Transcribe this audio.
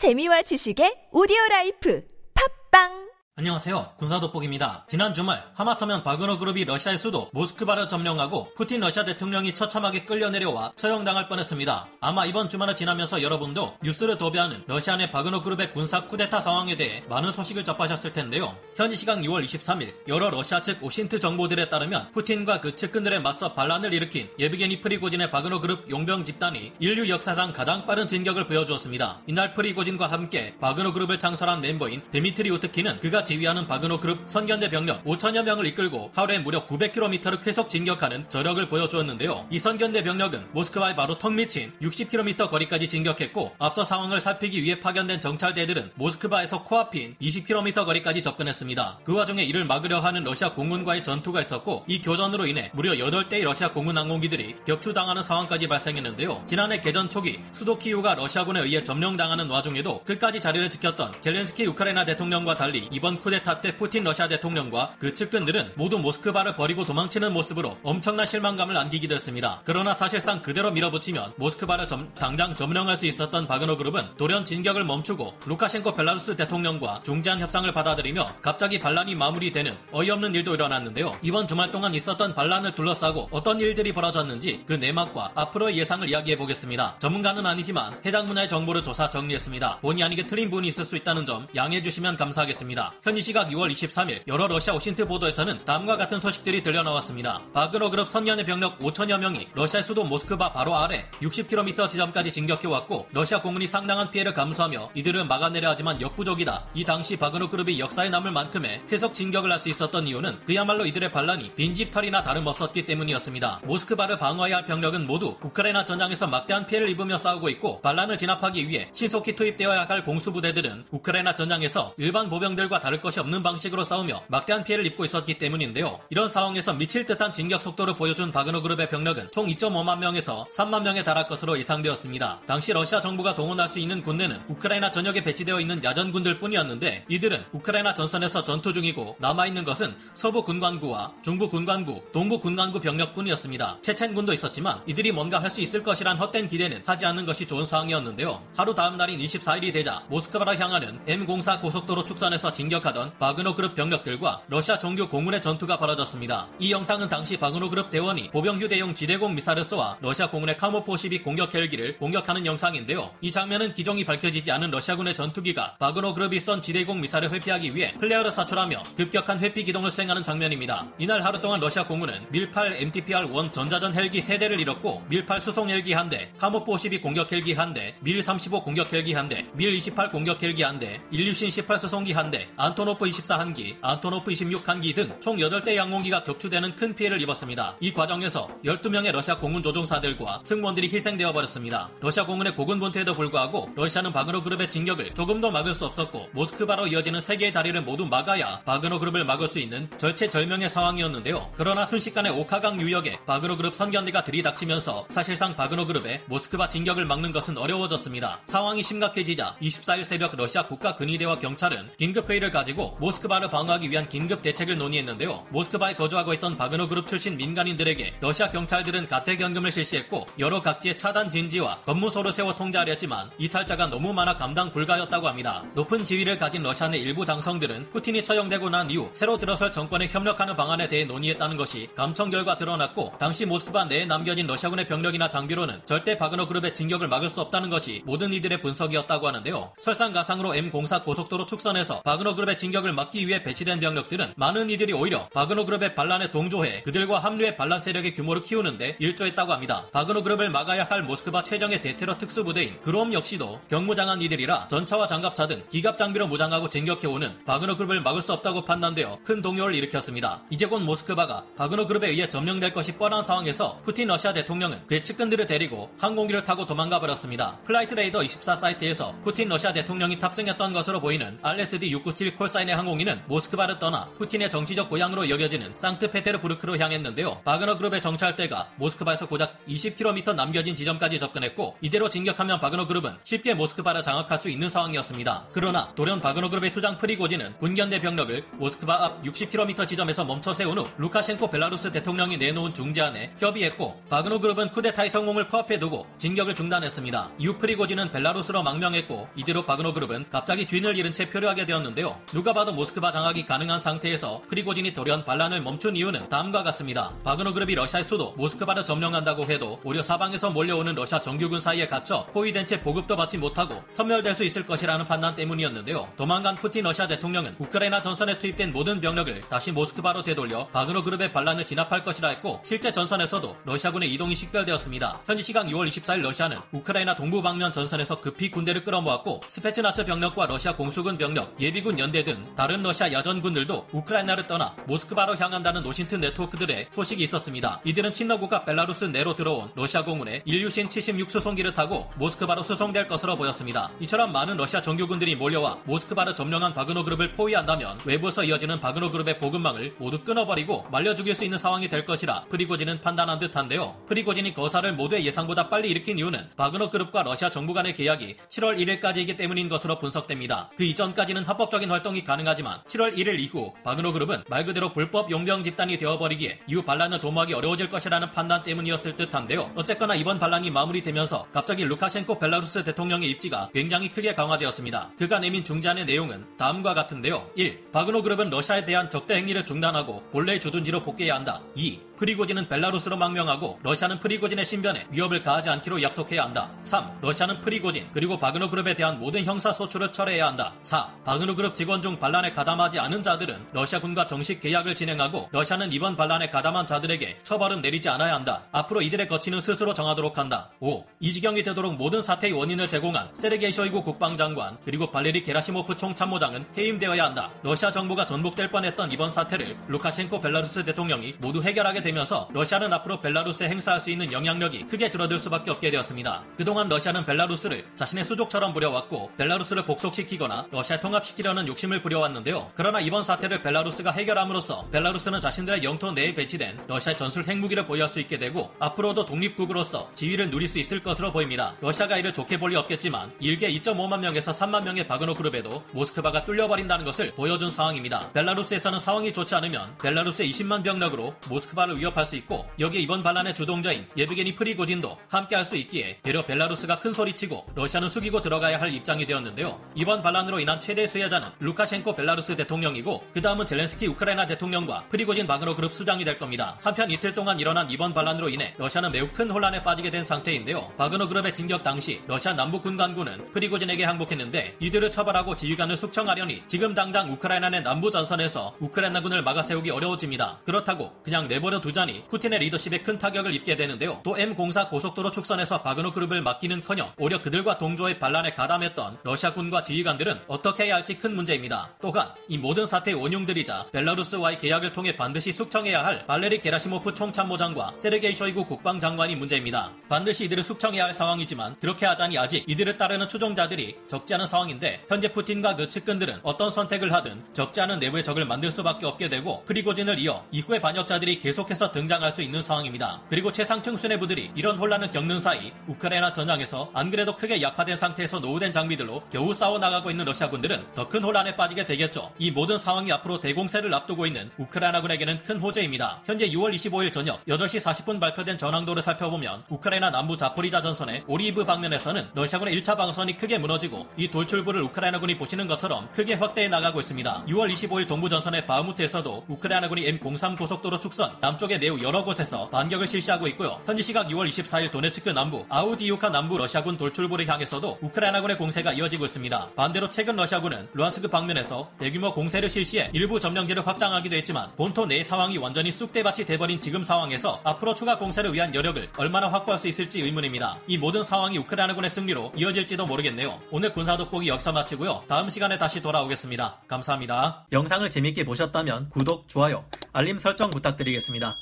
재미와 지식의 오디오 라이프. 팝빵 안녕하세요. 군사돋보기입니다. 지난 주말 하마터면 바그너 그룹이 러시아의 수도 모스크바를 점령하고 푸틴 러시아 대통령이 처참하게 끌려 내려와 처형당할 뻔했습니다. 아마 이번 주말을 지나면서 여러분도 뉴스를 도배하는 러시아 내 바그너 그룹의 군사 쿠데타 상황에 대해 많은 소식을 접하셨을 텐데요. 현지 시각 6월 23일 여러 러시아 측 OSINT 정보들에 따르면 푸틴과 그 측근들에 맞서 반란을 일으킨 예비게니 프리고진의 바그너 그룹 용병 집단이 인류 역사상 가장 빠른 진격을 보여주었습니다. 이날 프리고진과 함께 바그너 그룹을 창설한 멤버인 데미트리 우트키는 그가 지휘하는 바그너 그룹 선견대 병력 5천여 명을 이끌고 하루에 무려 900km를 쾌속 진격하는 저력을 보여주었는데요. 이 선견대 병력은 모스크바에 바로 턱 밑인 60km 거리까지 진격했고 앞서 상황을 살피기 위해 파견된 정찰대들은 모스크바에서 코앞인 20km 거리까지 접근했습니다. 그 와중에 이를 막으려 하는 러시아 공군과의 전투가 있었고 이 교전으로 인해 무려 8대의 러시아 공군 항공기들이 격추당하는 상황까지 발생했는데요. 지난해 개전 초기 수도 키우가 러시아군에 의해 점령당하는 와중에도 끝까지 자리를 지켰던 젤렌스키 우크라이나 대통령과 달리 이번 쿠데타 때 푸틴 러시아 대통령과 그 측근들은 모두 모스크바를 버리고 도망치는 모습으로 엄청난 실망감을 안기기도 했습니다. 그러나 사실상 그대로 밀어붙이면 모스크바를 점, 당장 점령할 수 있었던 바그너 그룹은 돌연 진격을 멈추고 루카셴코 벨라루스 대통령과 중재한 협상을 받아들이며 갑자기 반란이 마무리되는 어이없는 일도 일어났는데요. 이번 주말 동안 있었던 반란을 둘러싸고 어떤 일들이 벌어졌는지 그 내막과 앞으로의 예상을 이야기해 보겠습니다. 전문가는 아니지만 해당 분야의 정보를 조사 정리했습니다. 본의 아니게 틀린 부분이 있을 수 있다는 점 양해해 주시면 감사하겠습니다. 현지 시각 6월 23일 여러 러시아 오신트 보도에서는 다음과 같은 소식들이 들려나왔습니다. 바그너 그룹 선연의 병력 5천여 명이 러시아 수도 모스크바 바로 아래 60km 지점까지 진격해왔고 러시아 공군이 상당한 피해를 감수하며 이들을 막아내려 하지만 역부족이다. 이 당시 바그너 그룹이 역사에 남을 만큼의 쾌속 진격을 할 수 있었던 이유는 그야말로 이들의 반란이 빈집털이나 다름없었기 때문이었습니다. 모스크바를 방어해야 할 병력은 모두 우크라이나 전장에서 막대한 피해를 입으며 싸우고 있고 반란을 진압하기 위해 신속히 투입되어야 할 공수부대들은 우크라이나 전장에서 일반 보병들과 다를 것이 없는 방식으로 싸우며 막대한 피해를 입고 있었기 때문인데요. 이런 상황에서 미칠 듯한 진격 속도를 보여준 바그너 그룹의 병력은 총 2.5만 명에서 3만 명에 달할 것으로 예상되었습니다. 당시 러시아 정부가 동원할 수 있는 군대는 우크라이나 전역에 배치되어 있는 야전군들 뿐이었는데 이들은 우크라이나 전선에서 전투 중이고 남아있는 것은 서부 군관구와 중부 군관구, 동부 군관구 병력뿐이었습니다. 체첸군도 있었지만 이들이 뭔가 할 수 있을 것이란 헛된 기대는 하지 않는 것이 좋은 상황이었는데요. 하루 다음 날인 24일이 되자 모스크바로 향하는 M04 고속도로 축선에서 진격 하던 바그너 그룹 병력들과 러시아 정규 공군의 전투가 벌어졌습니다. 이 영상은 당시 바그너 그룹 대원이 보병 휴대용 지대공 미사일을 쏘아 러시아 공군의 카모프 12 공격 헬기를 공격하는 영상인데요. 이 장면은 기종이 밝혀지지 않은 러시아군의 전투기가 바그너 그룹이 쏜 지대공 미사일을 회피하기 위해 플레어를 사출하며 급격한 회피 기동을 수행하는 장면입니다. 이날 하루 동안 러시아 공군은 밀8 MTPR-1 전자전 헬기 3대를 잃었고 밀8 수송 헬기 1대, 카모프 12 공격 헬기 1대, 밀 35 공격 헬기 1대, 밀 28 공격 헬기 1대, 일류신 18 수송기 1대, 안토노프 24 한 기, 안토노프 26 한 기 등 총 8대의 항공기가 격추되는 큰 피해를 입었습니다. 이 과정에서 12명의 러시아 공군 조종사들과 승무원들이 희생되어 버렸습니다. 러시아 공군의 고군 분투에도 불구하고 러시아는 바그너 그룹의 진격을 조금도 막을 수 없었고 모스크바로 이어지는 세 개의 다리를 모두 막아야 바그너 그룹을 막을 수 있는 절체절명의 상황이었는데요. 그러나 순식간에 오카강 유역에 바그너 그룹 선견대가 들이닥치면서 사실상 바그너 그룹의 모스크바 진격을 막는 것은 어려워졌습니다. 상황이 심각해지자 24일 새벽 러시아 국가 근위대와 경찰은 긴급 회의를 가지고 모스크바를 방어하기 위한 긴급 대책을 논의했는데요. 모스크바에 거주하고 있던 바그너 그룹 출신 민간인들에게 러시아 경찰들은 가택연금을 실시했고 여러 각지의 차단 진지와 검문소를 세워 통제하려 했지만 이탈자가 너무 많아 감당 불가였다고 합니다. 높은 지위를 가진 러시아 내 일부 장성들은 푸틴이 처형되고 난 이후 새로 들어설 정권에 협력하는 방안에 대해 논의했다는 것이 감청 결과 드러났고 당시 모스크바 내에 남겨진 러시아군의 병력이나 장비로는 절대 바그너 그룹의 진격을 막을 수 없다는 것이 모든 이들의 분석이었다고 하는데요. 설상가상으로 M04 고속도로 축선에서 바그너 그룹의 진격을 막기 위해 배치된 병력들은 많은 이들이 오히려 바그너 그룹의 반란에 동조해 그들과 합류해 반란 세력의 규모를 키우는데 일조했다고 합니다. 바그너 그룹을 막아야 할 모스크바 최정예 대테러 특수부대인 그롬 역시도 경무장한 이들이라 전차와 장갑차 등 기갑 장비로 무장하고 진격해오는 바그너 그룹을 막을 수 없다고 판단되어 큰 동요를 일으켰습니다. 이제 곧 모스크바가 바그너 그룹에 의해 점령될 것이 뻔한 상황에서 푸틴 러시아 대통령은 그의 측근들을 데리고 항공기를 타고 도망가 버렸습니다. 플라이트 레이더 24 사이트에서 푸틴 러시아 대통령이 탑승했던 것으로 보이는 RSD 697 callsign의 항공기는 모스크바를 떠나 푸틴의 정치적 고향으로 여겨지는 상트페테르부르크로 향했는데요. 바그너 그룹의 정찰대가 모스크바에서 고작 20km 남겨진 지점까지 접근했고 이대로 진격하면 바그너 그룹은 쉽게 모스크바를 장악할 수 있는 상황이었습니다. 그러나 돌연 바그너 그룹의 수장 프리고진은 군견대 병력을 모스크바 앞 60km 지점에서 멈춰 세운 후 루카셴코 벨라루스 대통령이 내놓은 중재안에 합의했고 바그너 그룹은 쿠데타의 성공을 코앞에 두고 진격을 중단했습니다. 프리고진은 벨라루스로 망명했고 이대로 바그너 그룹은 갑자기 주인을 잃은 채 표류하게 되었는데요. 누가 봐도 모스크바 장악이 가능한 상태에서 프리고진이 돌연 반란을 멈춘 이유는 다음과 같습니다. 바그너 그룹이 러시아의 수도 모스크바를 점령한다고 해도 오히려 사방에서 몰려오는 러시아 정규군 사이에 갇혀 포위된 채 보급도 받지 못하고 섬멸될 수 있을 것이라는 판단 때문이었는데요. 도망간 푸틴 러시아 대통령은 우크라이나 전선에 투입된 모든 병력을 다시 모스크바로 되돌려 바그너 그룹의 반란을 진압할 것이라 했고 실제 전선에서도 러시아군의 이동이 식별되었습니다. 현지 시각 6월 24일 러시아는 우크라이나 동부 방면 전선에서 급히 군대를 끌어모았고 스페츠나츠 병력과 러시아 공수군 병력, 예비군 연대 등 다른 러시아 야전군들도 우크라이나를 떠나 모스크바로 향한다는 OSINT 네트워크들의 소식이 있었습니다. 이들은 친러국가 벨라루스 내로 들어온 러시아 공군의 일류신 76 수송기를 타고 모스크바로 수송될 것으로 보였습니다. 이처럼 많은 러시아 정규군들이 몰려와 모스크바를 점령한 바그너 그룹을 포위한다면 외부에서 이어지는 바그너 그룹의 보급망을 모두 끊어버리고 말려 죽일 수 있는 상황이 될 것이라 프리고진은 판단한 듯한데요. 프리고진이 거사를 모두의 예상보다 빨리 일으킨 이유는 바그너 그룹과 러시아 정부 간의 계약이 7월 1일까지이기 때문인 것으로 분석됩니다. 그 이전까지는 합법적인 활동 이 가능하지만 7월 1일 이후 바그너 그룹은 말 그대로 불법 용병 집단이 되어버리기에 이후 반란을 도모하기 어려워질 것이라는 판단 때문이었을 듯한데요. 어쨌거나 이번 반란이 마무리되면서 갑자기 루카셴코 벨라루스 대통령의 입지가 굉장히 크게 강화되었습니다. 그가 내민 중재안의 내용은 다음과 같은데요. 1. 바그너 그룹은 러시아에 대한 적대 행위를 중단하고 본래의 주둔지로 복귀해야 한다. 2. 프리고진은 벨라루스로 망명하고 러시아는 프리고진의 신변에 위협을 가하지 않기로 약속해야 한다. 3. 러시아는 프리고진 그리고 바그너 그룹에 대한 모든 형사 소추를 철회해야 한다. 4. 바그너 그룹 직원 중 반란에 가담하지 않은 자들은 러시아군과 정식 계약을 진행하고 러시아는 이번 반란에 가담한 자들에게 처벌은 내리지 않아야 한다. 앞으로 이들의 거취는 스스로 정하도록 한다. 5. 이 지경이 되도록 모든 사태의 원인을 제공한 세르게이 쇼이구 국방장관 그리고 발레리 게라시모프 총참모장은 해임되어야 한다. 러시아 정부가 전복될 뻔했던 이번 사태를 루카셴코 벨라루스 대통령이 모두 해결하게 되 면서 러시아는 앞으로 벨라루스에 행사할 수 있는 영향력이 크게 줄어들 수밖에 없게 되었습니다. 그동안 러시아는 벨라루스를 자신의 수족처럼 부려왔고 벨라루스를 복속시키거나 러시아 통합시키려는 욕심을 부려왔는데요. 그러나 이번 사태를 벨라루스가 해결함으로써 벨라루스는 자신들의 영토 내에 배치된 러시아의 전술 핵무기를 보유할 수 있게 되고 앞으로도 독립국으로서 지위를 누릴 수 있을 것으로 보입니다. 러시아가 이를 좋게 볼 리 없겠지만 일개 2.5만 명에서 3만 명의 바그너 그룹에도 모스크바가 뚫려버린다는 것을 보여준 상황입니다. 벨라루스에서는 상황이 좋지 않으면 벨라루스의 20만 병력으로 모스크바를 위협할 수 있고 여기에 이번 반란의 주동자인 예브게니 프리고진도 함께 할 수 있기에 되려 벨라루스가 큰 소리치고 러시아는 숙이고 들어가야 할 입장이 되었는데요. 이번 반란으로 인한 최대 수혜자는 루카셴코 벨라루스 대통령이고 그 다음은 젤렌스키 우크라이나 대통령과 프리고진 바그너 그룹 수장이 될 겁니다. 한편 이틀 동안 일어난 이번 반란으로 인해 러시아는 매우 큰 혼란에 빠지게 된 상태인데요. 바그너 그룹의 진격 당시 러시아 남부 군관구는 프리고진에게 항복했는데 이들을 처벌하고 지휘관을 숙청하려니 지금 당장 우크라이나 내 남부 전선에서 우크라이나군을 막아 세우기 어려워집니다. 그렇다고 그냥 내버려 두자니 푸틴의 리더십에 큰 타격을 입게 되는데요. 또 M04 고속도로 축선에서 바그너 그룹을 막기는커녕 오히려 그들과 동조해 반란에 가담했던 러시아군과 지휘관들은 어떻게 해야 할지 큰 문제입니다. 또한 이 모든 사태의 원흉들이자 벨라루스와의 계약을 통해 반드시 숙청해야 할 발레리 게라시모프 총참모장과 세르게이 쇼이구 국방장관이 문제입니다. 반드시 이들을 숙청해야 할 상황이지만 그렇게 하자니 아직 이들을 따르는 추종자들이 적지 않은 상황인데 현재 푸틴과 그 측근들은 어떤 선택을 하든 적지 않은 내부의 적을 만들 수밖에 없게 되고 프리고진을 이어 이후의 반역자들이 계속 해서 등장할 수 있는 상황입니다. 그리고 최상층 수뇌부들이 이런 혼란을 겪는 사이 우크라이나 전장에서 안 그래도 크게 약화된 상태에서 노후된 장비들로 겨우 싸워 나가고 있는 러시아군들은 더 큰 혼란에 빠지게 되겠죠. 이 모든 상황이 앞으로 대공세를 앞두고 있는 우크라이나군에게는 큰 호재입니다. 현재 6월 25일 저녁 8시 40분 발표된 전황도를 살펴보면 우크라이나 남부 자포리자 전선의 오리히브 방면에서는 러시아군의 1차 방어선이 크게 무너지고 이 돌출부를 우크라이나군이 보시는 것처럼 크게 확대해 나가고 있습니다. 6월 25일 동부 전선의 바흐무트에서도 우크라이나군이 M03 고속도로 축선 남쪽의 매우 여러 곳에서 반격을 실시하고 있고요. 현지 시각 6월 24일 도네츠크 남부 아우디우카 남부 러시아군 돌출부를 향해서도 우크라이나군의 공세가 이어지고 있습니다. 반대로 최근 러시아군은 루안스크 방면에서 대규모 공세를 실시해 일부 점령지를 확장하기도 했지만 본토 내 상황이 완전히 쑥대밭이 돼버린 지금 상황에서 앞으로 추가 공세를 위한 여력을 얼마나 확보할 수 있을지 의문입니다. 이 모든 상황이 우크라이나군의 승리로 이어질지도 모르겠네요. 오늘 군사 돋보기 여기서 마치고요. 다음 시간에 다시 돌아오겠습니다. 감사합니다. 영상을 재밌게 보셨다면 구독, 좋아요, 알림 설정 부탁드리겠습니다.